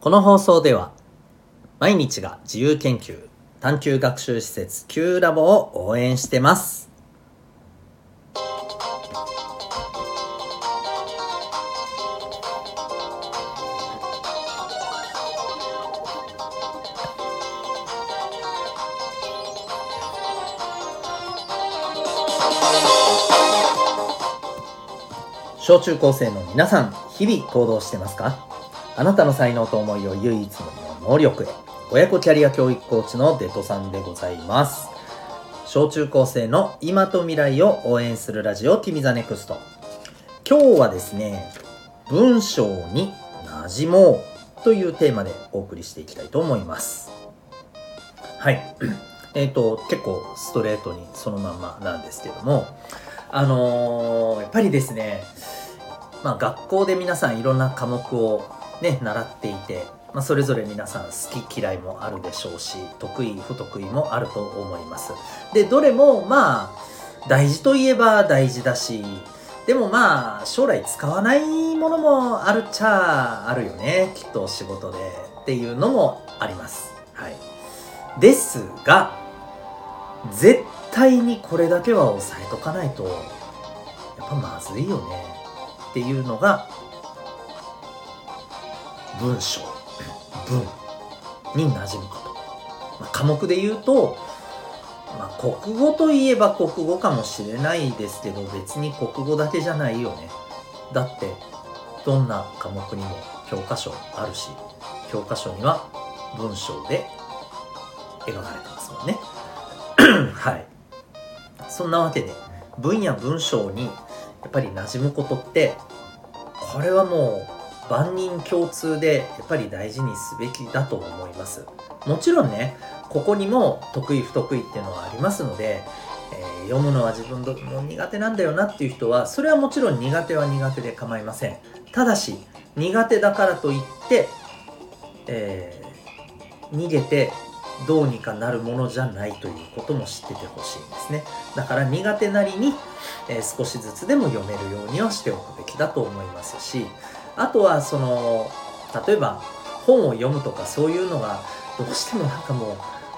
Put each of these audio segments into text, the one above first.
この放送では毎日が自由研究探究学習施設 Q ラボを応援してます。小中高生の皆さん日々行動してますか？あなたの才能と思いを唯一の能力へ。親子キャリア教育コーチのデトさんでございます。小中高生の今と未来を応援するラジオ君 The Next。今日はですね文章になじもうというテーマでお送りしていきたいと思います。はい。えっ、ー、と結構ストレートにそのまんまなんですけどもあのー、やっぱりですねまあ、学校で皆さんいろんな科目をね習っていて、まあ、それぞれ皆さん好き嫌いもあるでしょうし得意不得意もあると思います。でどれもまあ大事といえば大事だしでもまあ将来使わないものもあるっちゃあるよねきっと仕事でっていうのもあります。はい。ですが絶対にこれだけは押さえとかないとやっぱまずいよねっていうのが文章文に馴染むこと、まあ、科目で言うと、まあ、国語といえば国語かもしれないですけど別に国語だけじゃないよね。だってどんな科目にも教科書あるし教科書には文章で描かれてますもんね。はい。そんなわけで文や文章にやっぱり馴染むことってこれはもう万人共通でやっぱり大事にすべきだと思います。もちろんねここにも得意不得意っていうのはありますので、えー、読むのは自分の苦手なんだよなっていう人はそれはもちろん苦手は苦手で構いません。ただし苦手だからといって、えー、逃げてどうにかなるものじゃないということも知っててほしいんですね。だから苦手なりに、えー、少しずつでも読めるようにはしておくべきだと思いますしあとはその例えば本を読むとかそういうのがどうしてもなんかもう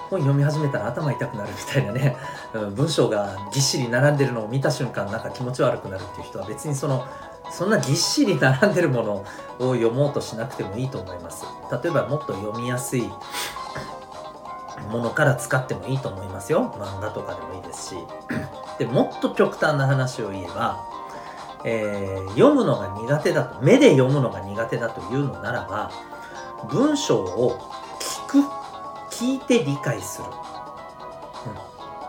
本読み始めたら頭痛くなるみたいなね、文章がぎっしり並んでるのを見た瞬間なんか気持ち悪くなるっていう人は別にそのそんなぎっしり並んでるものを読もうとしなくてもいいと思います。例えばもっと読みやすいものから使ってもいいと思いますよ。漫画とかでもいいですし。でもっと極端な話を言えば、えー、読むのが苦手だと目で読むのが苦手だというのならば文章を聞く聞いて理解する、うん、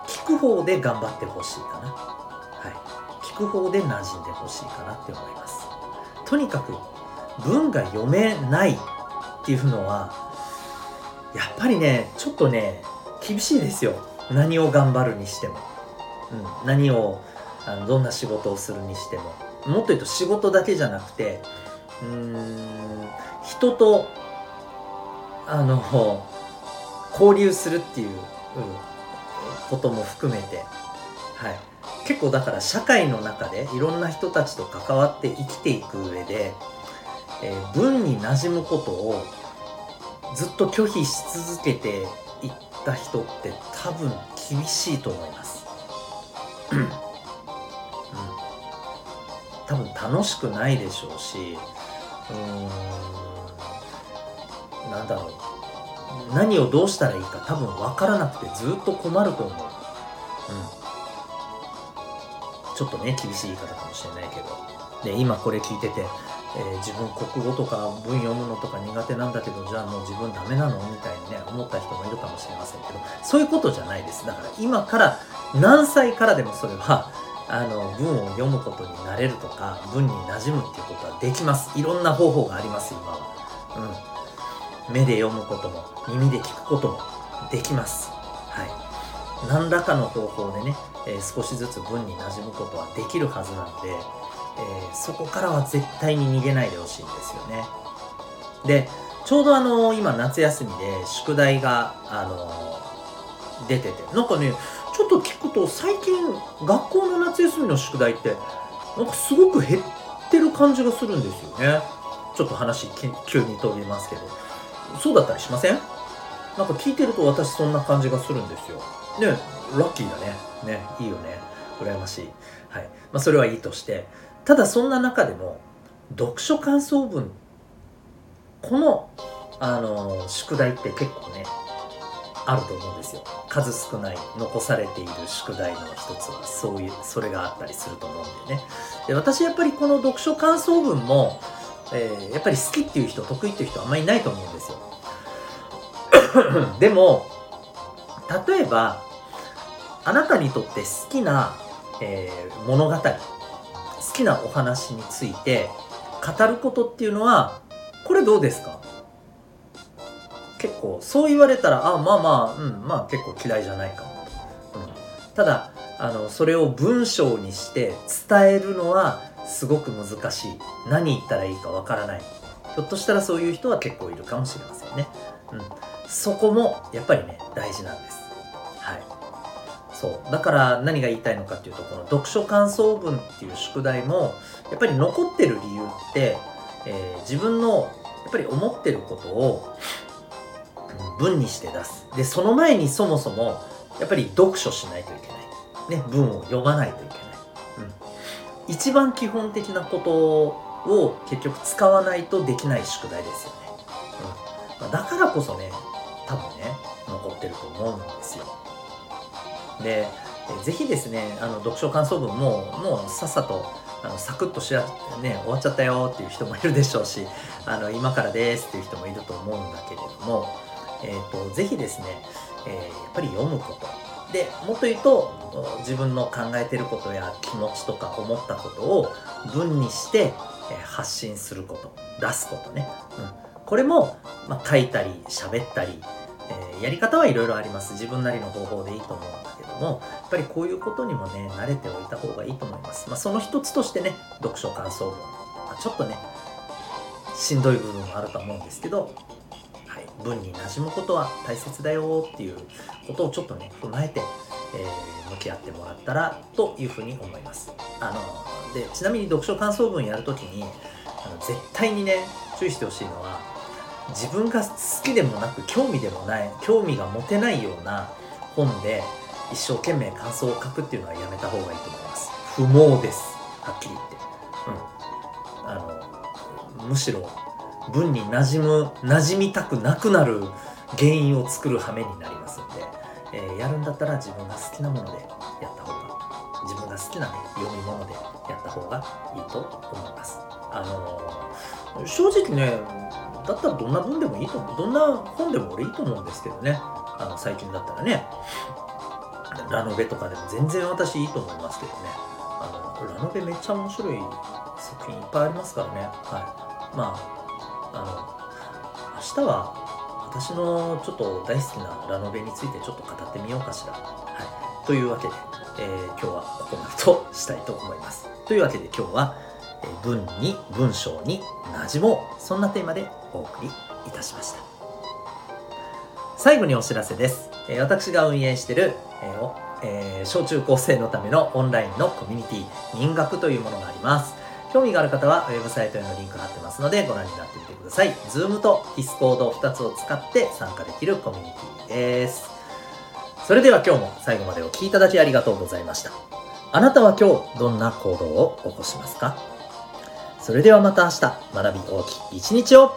聞く方で頑張ってほしいかな。はい。聞く方で馴染んでほしいかなって思います。とにかく文が読めないっていうのはやっぱりねちょっとね厳しいですよ。何を頑張るにしても、うん、何をあのどんな仕事をするにしても。もっと言うと仕事だけじゃなくてうん人とあの交流するっていう、うん、ことも含めて、はい、結構だから社会の中でいろんな人たちと関わって生きていく上で、えー、文に馴染むことをずっと拒否し続けていった人って多分厳しいと思います。楽しくないでしょうしうーんなんだろう。何をどうしたらいいか多分分からなくてずっと困ると思う。うん。ちょっとね厳しい言い方かもしれないけど。で今これ聞いててえー、自分国語とか文読むのとか苦手なんだけどじゃあもう自分ダメなの？みたいにね思った人もいるかもしれませんけど。そういうことじゃないです。だから今から何歳からでもそれはあの文を読むことになれるとか文に馴染むっていうことはできます。いろんな方法があります今は、うん、目で読むことも耳で聞くこともできます。はい。何らかの方法でね、えー、少しずつ文に馴染むことはできるはずなのでえー、そこからは絶対に逃げないでほしいんですよね。で、ちょうどあの、今夏休みで宿題が、あの、出てて、なんかね、ちょっと聞くと最近学校の夏休みの宿題って、なんかすごく減ってる感じがするんですよね。ちょっと話急に飛びますけど。そうだったりしません？なんか聞いてると私そんな感じがするんですよ。ね、ラッキーだね。ね、いいよね。羨ましい。はい。まあそれはいいとして、ただそんな中でも、読書感想文、この、あの、宿題って結構ね、あると思うんですよ。数少ない残されている宿題の一つは、そういう、それがあったりすると思うんでね。で、私やっぱりこの読書感想文も、えー、やっぱり好きっていう人、得意っていう人あんまりいないと思うんですよ。でも、例えば、あなたにとって好きな、えー、物語、好きなお話について語ることっていうのは、これどうですか？結構、そう言われたら、あ、まあまあ、うん、まあ結構嫌いじゃないかも。うん、ただ、あの、それを文章にして伝えるのはすごく難しい。何言ったらいいかわからない。ひょっとしたらそういう人は結構いるかもしれませんね。うん。そこもやっぱりね大事なんですはいそうだから何が言いたいのかっていうとこの読書感想文っていう宿題もやっぱり残ってる理由って、えー、自分のやっぱり思ってることを文にして出す。でその前にそもそもやっぱり読書しないといけない。ね文を読まないといけない、うん、一番基本的なことを結局使わないとできない宿題ですよね、うん。まだからこそね多分ね残ってると思うんですよ。でぜひですねあの読書感想文ももうさっさとあのサクッとしら、ね、終わっちゃったよっていう人もいるでしょうしあの今からですっていう人もいると思うんだけれども、えーと、ぜひですね、えー、やっぱり読むこと。でもっと言うと自分の考えてることや気持ちとか思ったことを文にして、え発信すること。出すことね、うん、これも、まあ、書いたり喋ったりえー、やり方はいろいろあります。自分なりの方法でいいと思うんだけどもやっぱりこういうことにもね慣れておいた方がいいと思います、まあ、その一つとしてね読書感想文、まあ、ちょっとねしんどい部分もあると思うんですけど、文に馴染むことは大切だよっていうことをちょっとね踏まえて、えー、向き合ってもらったらというふうに思います。あのでちなみに読書感想文やるときにあの絶対にね注意してほしいのは自分が好きでもなく興味でもない興味が持てないような本で一生懸命感想を書くっていうのはやめた方がいいと思います。不毛です。はっきり言って。うん。あのむしろ文に馴染む馴染みたくなくなる原因を作る羽目になりますんで、えー、やるんだったら自分が好きなものでやった方が自分が好きなね読み物でやった方がいいと思いますあのー、正直ねだったらどんな文でもいいと思う。どんな本でも俺いいと思うんですけどね。あの、最近だったらね。ラノベとかでも全然私いいと思いますけどね。あの、ラノベめっちゃ面白い作品いっぱいありますからね。はい。まあ、あの、明日は私のちょっと大好きなラノベについてちょっと語ってみようかしら。はい。というわけで、えー、今日はここまでとしたいと思います。というわけで今日は、文に文章に馴染もうそんなテーマでお送りいたしました最後にお知らせです、え私が運営している、えー、小中高生のためのオンラインのコミュニティ民学というものがあります興味がある方はウェブサイトへのリンク貼ってますのでご覧になってみてください。Zoom と Discord 2つを使って参加できるコミュニティです。それでは今日も最後までお聴きいただきありがとうございました。あなたは今日どんな行動を起こしますか？それではまた明日学び大きい一日を。